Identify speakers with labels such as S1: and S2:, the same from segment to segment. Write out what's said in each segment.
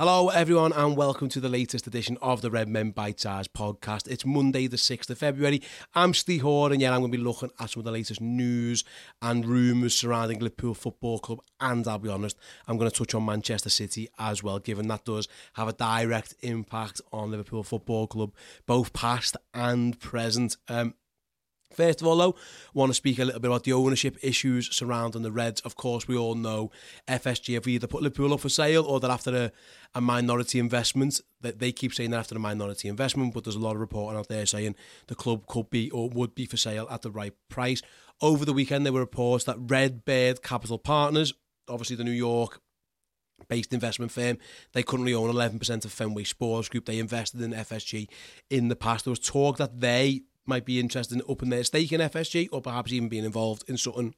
S1: Hello, everyone, and welcome to the latest edition of the Red Men Bite Size podcast. It's Monday, the 6th of February. I'm Steve Hoare, and yeah, I'm going to be looking at some of the latest news and rumours surrounding Liverpool Football Club. And I'll be honest, I'm going to touch on Manchester City as well, given that does have a direct impact on Liverpool Football Club, both past and present. Um, First of all, though, I want to speak a little bit about the ownership issues surrounding the Reds. Of course, we all know FSG have either put Liverpool up for sale or they're after a, a minority investment. That they keep saying they're after a minority investment, but there's a lot of reporting out there saying the club could be or would be for sale at the right price. Over the weekend, there were reports that Red Redbird Capital Partners, obviously the New York based investment firm. They currently own 11% of Fenway Sports Group. They invested in FSG in the past. There was talk that they might be interested in upping their stake in FSG or perhaps even being involved in something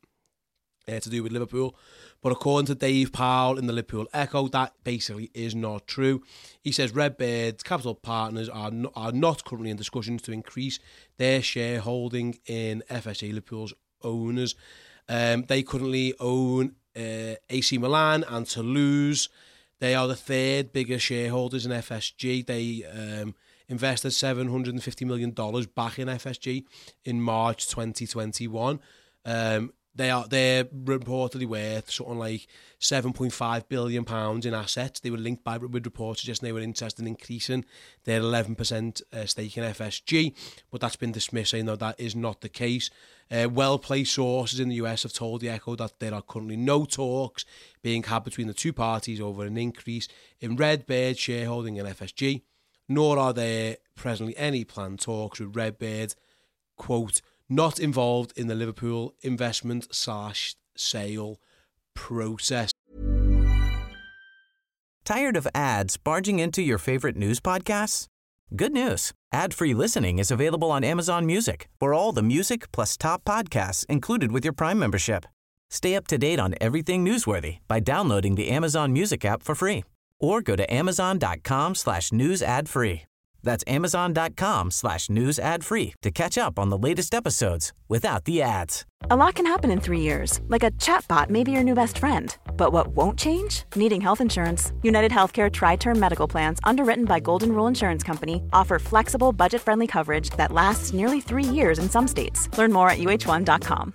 S1: uh, to do with Liverpool. But according to Dave Powell in the Liverpool Echo, that basically is not true. He says Redbird's capital partners are not, are not currently in discussions to increase their shareholding in FSG Liverpool's owners. Um, they currently own uh, AC Milan and Toulouse. They are the third biggest shareholders in FSG. They um, invested $750 million back in FSG in March 2021. Um, they are they're reportedly worth something like 7.5 billion pounds in assets. They were linked by with reports suggesting they were interested in increasing their 11% uh, stake in FSG, but that's been dismissed, saying that that is not the case. Uh, well-placed sources in the US have told the Echo that there are currently no talks being had between the two parties over an increase in Redbird shareholding in FSG nor are there presently any planned talks with Redbird, quote, not involved in the Liverpool investment slash sale process.
S2: Tired of ads barging into your favorite news podcasts? Good news. Ad-free listening is available on Amazon Music for all the music plus top podcasts included with your Prime membership. Stay up to date on everything newsworthy by downloading the Amazon Music app for free or go to amazon.com slash news ad free. That's amazon.com slash news ad free to catch up on the latest episodes without the ads.
S3: A lot can happen in three years, like a chatbot may be your new best friend. But what won't change? Needing health insurance. United Healthcare Tri Term Medical Plans, underwritten by Golden Rule Insurance Company, offer flexible, budget friendly coverage that lasts nearly three years in some states. Learn more at uh1.com.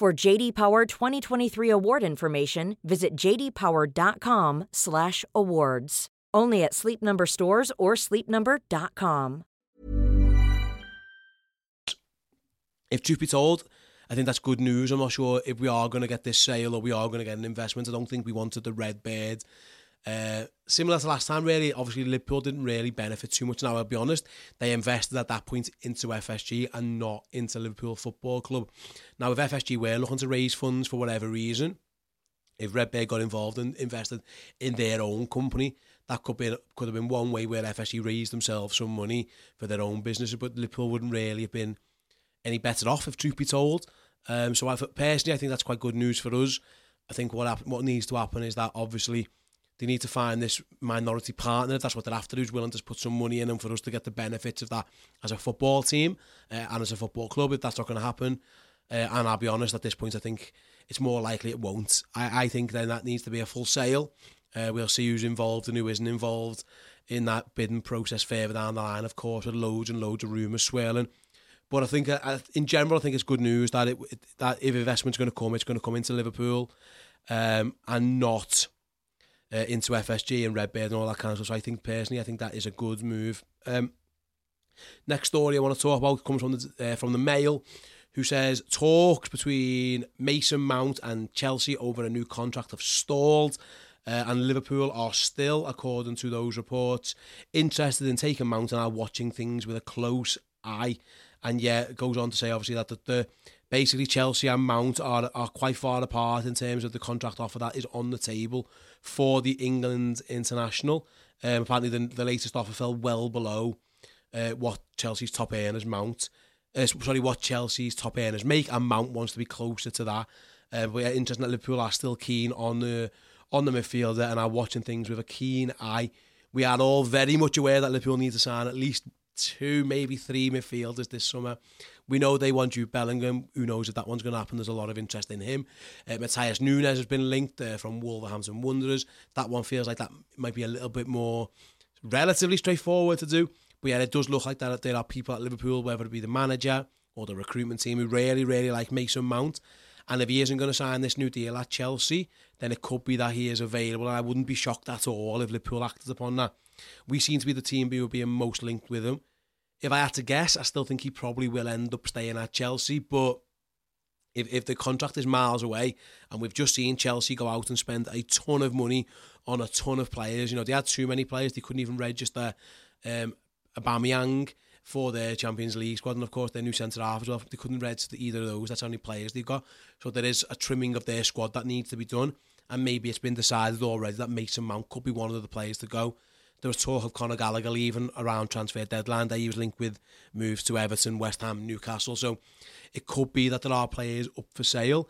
S4: For JD Power 2023 award information, visit jdpower.com/awards. Only at Sleep Number stores or sleepnumber.com.
S1: If truth be told, I think that's good news. I'm not sure if we are going to get this sale or we are going to get an investment. I don't think we wanted the Redbird Uh, similar to last time, really. Obviously, Liverpool didn't really benefit too much. Now, I'll be honest, they invested at that point into FSG and not into Liverpool Football Club. Now, if FSG were looking to raise funds for whatever reason, if Redbird got involved and invested in their own company, that could be could have been one way where FSG raised themselves some money for their own businesses, but Liverpool wouldn't really have been any better off if truth be told. Um, so I personally, I think that's quite good news for us. I think what happen, what needs to happen is that obviously they need to find this minority partner. That's what they're after, who's willing to put some money in and for us to get the benefits of that as a football team uh, and as a football club. If that's not going to happen, uh, and I'll be honest, at this point, I think it's more likely it won't. I, I think then that needs to be a full sale. Uh, we'll see who's involved and who isn't involved in that bidding process further down the line, of course, with loads and loads of rumours swirling. But I think, uh, in general, I think it's good news that it, that if investment's going to come, it's going to come into Liverpool um, and not uh, into FSG and Redbird and all that kind of stuff. So I think personally, I think that is a good move. Um, next story I want to talk about comes from the uh, from the Mail, who says talks between Mason Mount and Chelsea over a new contract have stalled. Uh, and Liverpool are still, according to those reports, interested in taking Mount and are watching things with a close eye. And yeah, it goes on to say obviously that the, the basically Chelsea and Mount are are quite far apart in terms of the contract offer that is on the table for the England international. Um, apparently, the, the latest offer fell well below uh, what Chelsea's top earners Mount. Uh, sorry, what Chelsea's top earners make, and Mount wants to be closer to that. Uh, but yeah, interesting that Liverpool are still keen on the on the midfielder and are watching things with a keen eye. We are all very much aware that Liverpool need to sign at least two, maybe three midfielders this summer. We know they want Jude Bellingham. Who knows if that one's going to happen? There's a lot of interest in him. Uh, Matheus Nunes has been linked uh, from Wolverhampton Wanderers. That one feels like that might be a little bit more relatively straightforward to do. But yeah, it does look like that there are people at Liverpool, whether it be the manager or the recruitment team, who really, really like Mason Mount. And if he isn't going to sign this new deal at Chelsea, then it could be that he is available. And I wouldn't be shocked at all if Liverpool acted upon that. We seem to be the team who will be most linked with him if I had to guess, I still think he probably will end up staying at Chelsea. But if, if the contract is miles away, and we've just seen Chelsea go out and spend a ton of money on a ton of players, you know, they had too many players, they couldn't even register um, Aubameyang for their Champions League squad, and of course their new centre half as well. They couldn't register either of those. That's how many players they've got. So there is a trimming of their squad that needs to be done, and maybe it's been decided already that Mason Mount could be one of the players to go. There was talk of Conor Gallagher leaving around transfer deadline day. He was linked with moves to Everton, West Ham, Newcastle. So it could be that there are players up for sale.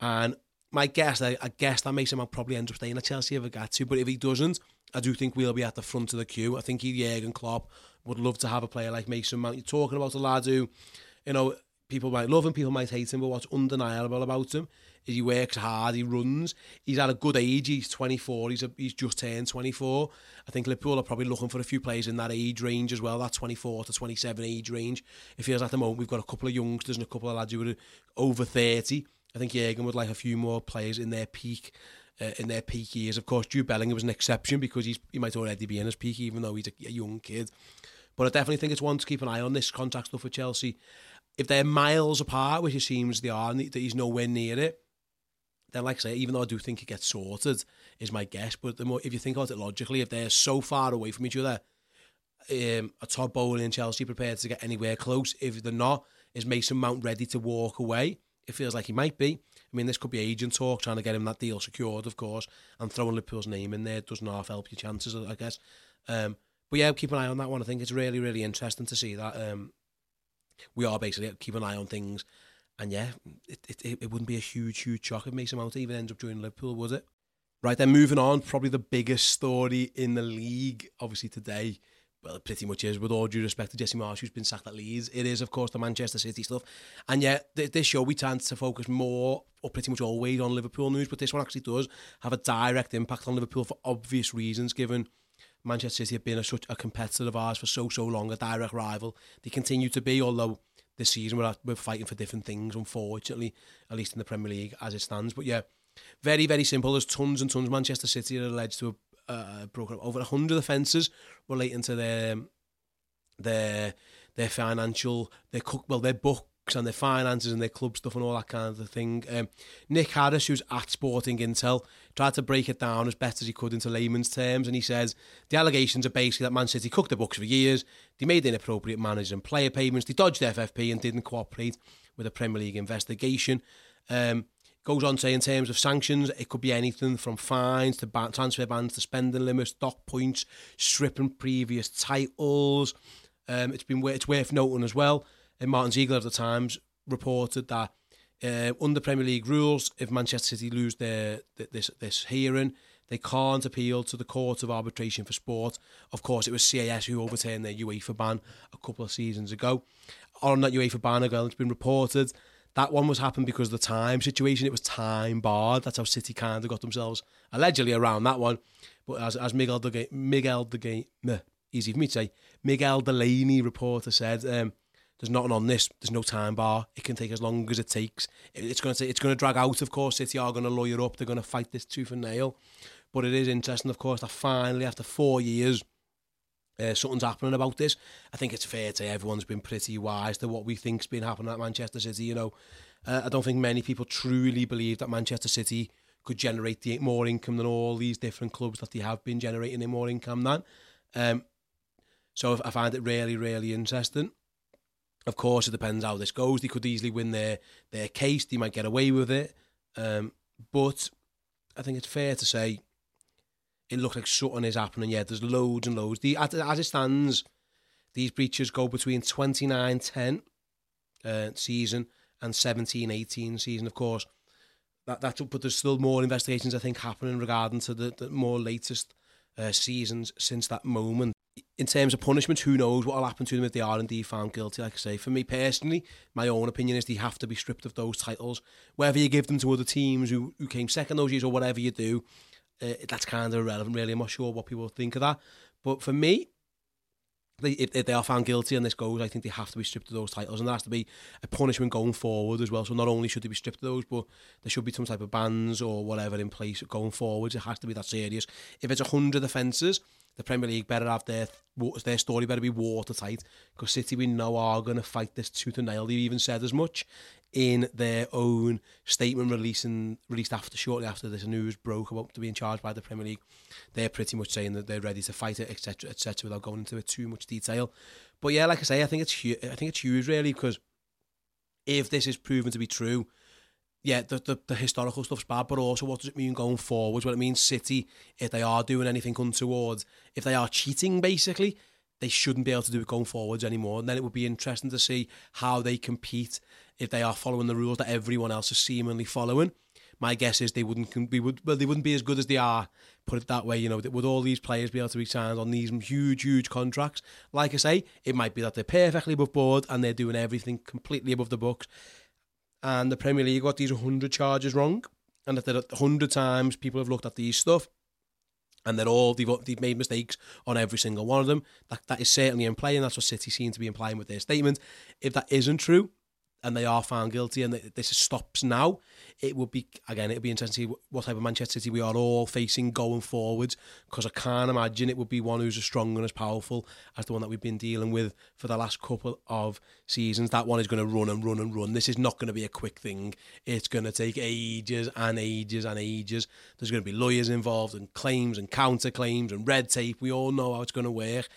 S1: And my guess, I, I guess that makes him probably end up staying at Chelsea if he got to. But if he doesn't, I do think we'll be at the front of the queue. I think Jurgen Klopp would love to have a player like Mason Mount. You're talking about a lad who, you know, people might love him, people might hate him, but what's undeniable about him is he works hard, he runs. He's at a good age. He's 24. He's a, he's just turned 24. I think Liverpool are probably looking for a few players in that age range as well, that 24 to 27 age range. It feels at the moment we've got a couple of youngsters and a couple of lads who are over 30. I think Jurgen would like a few more players in their peak. Uh, in their peak years, of course, Jude Bellingham was an exception because he's he might already be in his peak, even though he's a, a young kid. But I definitely think it's one to keep an eye on this contract stuff for Chelsea. If they're miles apart, which it seems they are, and that he's nowhere near it, then like I say, even though I do think it gets sorted, is my guess. But the more if you think about it logically, if they're so far away from each other, um, a Todd Boehly and Chelsea prepared to get anywhere close. If they're not, is Mason Mount ready to walk away? It feels like he might be. I mean, this could be agent talk, trying to get him that deal secured, of course, and throwing Liverpool's name in there doesn't half help your chances, I guess. Um, but yeah, keep an eye on that one. I think it's really, really interesting to see that um, we are basically keep an eye on things and yeah, it, it, it wouldn't be a huge, huge shock if Mason Mount even ends up joining Liverpool, was it? Right then, moving on, probably the biggest story in the league, obviously today. Well, it pretty much is, with all due respect to Jesse Marsch, who's been sacked at Leeds. It is, of course, the Manchester City stuff. And yeah, this show we tend to focus more, or pretty much always, on Liverpool news, but this one actually does have a direct impact on Liverpool for obvious reasons, given Manchester City have been a, such a competitor of ours for so, so long, a direct rival. They continue to be, although this season. We're, we're fighting for different things, unfortunately, at least in the Premier League as it stands. But yeah, very, very simple. There's tons and tons. Manchester City are alleged to have uh, broken over 100 offences relating to their their their financial, their cook, well, their book and their finances and their club stuff and all that kind of thing. Um, Nick Harris, who's at Sporting Intel, tried to break it down as best as he could into layman's terms, and he says the allegations are basically that Man City cooked the books for years, they made inappropriate manager and player payments, they dodged FFP and didn't cooperate with a Premier League investigation. Um, goes on to say in terms of sanctions, it could be anything from fines to ban- transfer bans to spending limits, dock points, stripping previous titles. Um, it's been it's worth noting as well. And Martin Ziegler of the Times reported that uh, under Premier League rules, if Manchester City lose their this this hearing, they can't appeal to the Court of Arbitration for Sport. Of course, it was CAS who overturned their UEFA ban a couple of seasons ago. On that UEFA ban, again, it's been reported that one was happened because of the time situation. It was time barred. That's how City kind of got themselves allegedly around that one. But as, as Miguel de Miguel easy for me to say, Miguel Delaney reporter said, um, there's nothing on this. There's no time bar. It can take as long as it takes. It's going to it's going to drag out. Of course, City are going to lawyer up. They're going to fight this tooth and nail. But it is interesting, of course, that finally after four years uh, something's happening about this. I think it's fair to say everyone's been pretty wise to what we think's been happening at Manchester City. You know, uh, I don't think many people truly believe that Manchester City could generate the, more income than all these different clubs that they have been generating in more income than. Um, so I find it really, really interesting. Of course, it depends how this goes. They could easily win their their case. They might get away with it. Um, but I think it's fair to say it looks like something is happening. Yeah, there's loads and loads. The, as, as it stands, these breaches go between 29-10 uh, season and 17-18 season, of course. That that's but there's still more investigations I think happening regarding to the, the more latest uh, seasons since that moment. In terms of punishment, who knows what will happen to them if they are indeed found guilty? Like I say, for me personally, my own opinion is they have to be stripped of those titles. Whether you give them to other teams who, who came second those years or whatever you do, uh, that's kind of irrelevant, really. I'm not sure what people think of that. But for me, they, if, if they are found guilty and this goes, I think they have to be stripped of those titles, and there has to be a punishment going forward as well. So not only should they be stripped of those, but there should be some type of bans or whatever in place going forwards. It has to be that serious. If it's a hundred offences, the Premier League better have their their story better be watertight because City we know are going to fight this tooth and nail. They even said as much in their own statement releasing released after shortly after this news broke about being charged by the Premier League. They're pretty much saying that they're ready to fight it, etc., etc., without going into it too much detail. But yeah, like I say, I think it's I think it's huge really because if this is proven to be true, yeah, the, the, the historical stuff's bad, but also what does it mean going forwards? What it means City, if they are doing anything untoward, if they are cheating basically, they shouldn't be able to do it going forwards anymore. And then it would be interesting to see how they compete if they are following the rules that everyone else is seemingly following. My guess is they wouldn't be would well they wouldn't be as good as they are. Put it that way, you know. Would all these players be able to be signed on these huge, huge contracts? Like I say, it might be that they're perfectly above board and they're doing everything completely above the books. And the Premier League got these 100 charges wrong, and that there 100 times people have looked at these stuff and they're all they've, they've made mistakes on every single one of them. That that is certainly in play, and that's what City seem to be implying with their statement. If that isn't true, and they are found guilty and this stops now, it would be, again, it would be interesting to see what type of Manchester City we are all facing going forward because I can't imagine it would be one who's as strong and as powerful as the one that we've been dealing with for the last couple of seasons. That one is going to run and run and run. This is not going to be a quick thing. It's going to take ages and ages and ages. There's going to be lawyers involved and claims and counterclaims and red tape. We all know how it's going to work.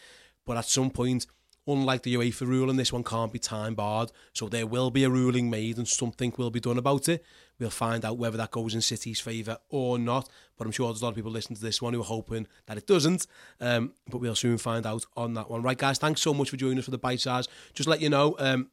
S1: But at some point, unlike the UEFA ruling, this one can't be time barred. So there will be a ruling made and something will be done about it. We'll find out whether that goes in City's favour or not. But I'm sure there's a lot of people listening to this one who are hoping that it doesn't. Um, but we'll soon find out on that one. Right, guys, thanks so much for joining us for the bite size. Just let you know, um,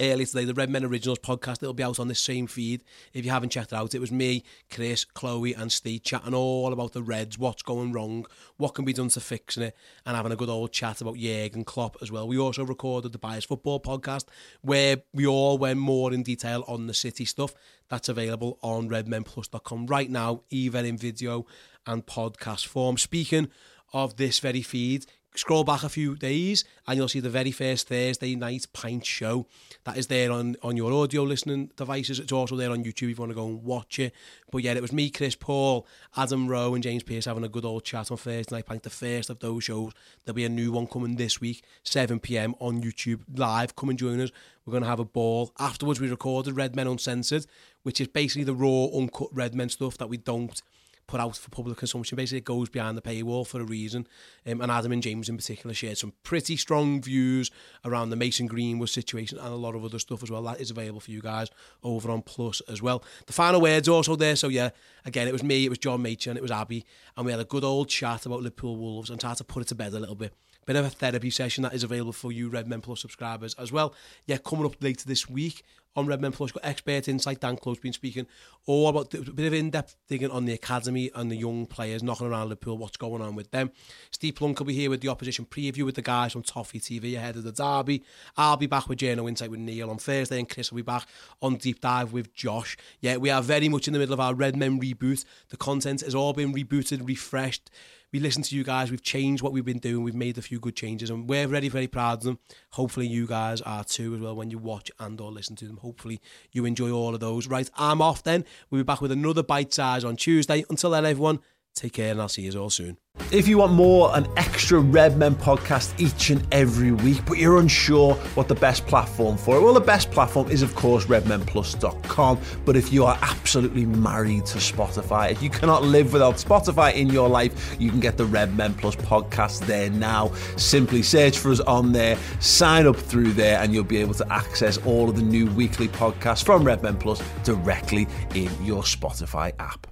S1: early today, the Red Men Originals podcast. It'll be out on this same feed. If you haven't checked it out, it was me, Chris, Chloe, and Steve chatting all about the Reds, what's going wrong, what can be done to fixing it, and having a good old chat about Jurgen Klopp as well. We also recorded the Bias Football podcast where we all went more in detail on the City stuff. That's available on redmenplus.com right now, even in video and podcast form. Speaking of this very feed, scroll back a few days and you'll see the very first Thursday night pint show that is there on, on your audio listening devices. It's also there on YouTube if you want to go and watch it. But yeah, it was me, Chris Paul, Adam Rowe, and James Pierce having a good old chat on Thursday night pint, the first of those shows. There'll be a new one coming this week, 7 pm on YouTube live. Come and join us. We're going to have a ball. Afterwards, we recorded Red Men Uncensored, which is basically the raw, uncut Red Men stuff that we don't put out for public consumption. Basically, it goes behind the paywall for a reason. Um, and Adam and James in particular shared some pretty strong views around the Mason Greenwood situation and a lot of other stuff as well. That is available for you guys over on Plus as well. The final words also there. So yeah, again, it was me, it was John Machin, it was Abby, and we had a good old chat about Liverpool Wolves and tried to put it to bed a little bit bit of a therapy session that is available for you Red Men Plus subscribers as well. Yeah, coming up later this week on Red Men Plus, got expert insight. Dan Close been speaking all about a bit of in-depth digging on the academy and the young players knocking around Liverpool, what's going on with them. Steve Plunk will be here with the opposition preview with the guys on Toffee TV ahead of the derby. I'll be back with Journo Insight with Neil on Thursday, and Chris will be back on Deep Dive with Josh. Yeah, we are very much in the middle of our Red Men reboot. The content has all been rebooted, refreshed we listen to you guys. We've changed what we've been doing. We've made a few good changes, and we're very, very proud of them. Hopefully, you guys are too as well when you watch and or listen to them. Hopefully, you enjoy all of those. Right, I'm off. Then we'll be back with another bite size on Tuesday. Until then, everyone, take care, and I'll see you all soon.
S5: If you want more, an extra Red Men podcast each and every week, but you're unsure what the best platform for it, well, the best platform is, of course, redmenplus.com. But if you are absolutely married to Spotify, if you cannot live without Spotify in your life, you can get the Red Men Plus podcast there now. Simply search for us on there, sign up through there, and you'll be able to access all of the new weekly podcasts from Red Men Plus directly in your Spotify app.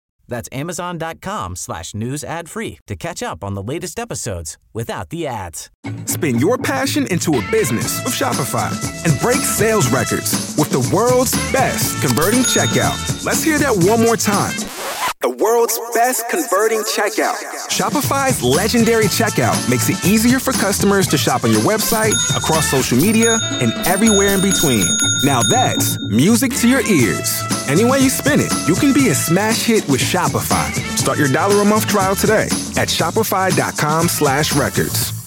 S2: That's amazon.com slash news ad free to catch up on the latest episodes without the ads.
S6: Spin your passion into a business with Shopify and break sales records with the world's best converting checkout. Let's hear that one more time. The world's best converting checkout. Shopify's legendary checkout makes it easier for customers to shop on your website, across social media, and everywhere in between. Now that's music to your ears. Any way you spin it, you can be a smash hit with Shopify. Start your dollar a month trial today at shopify.com slash records.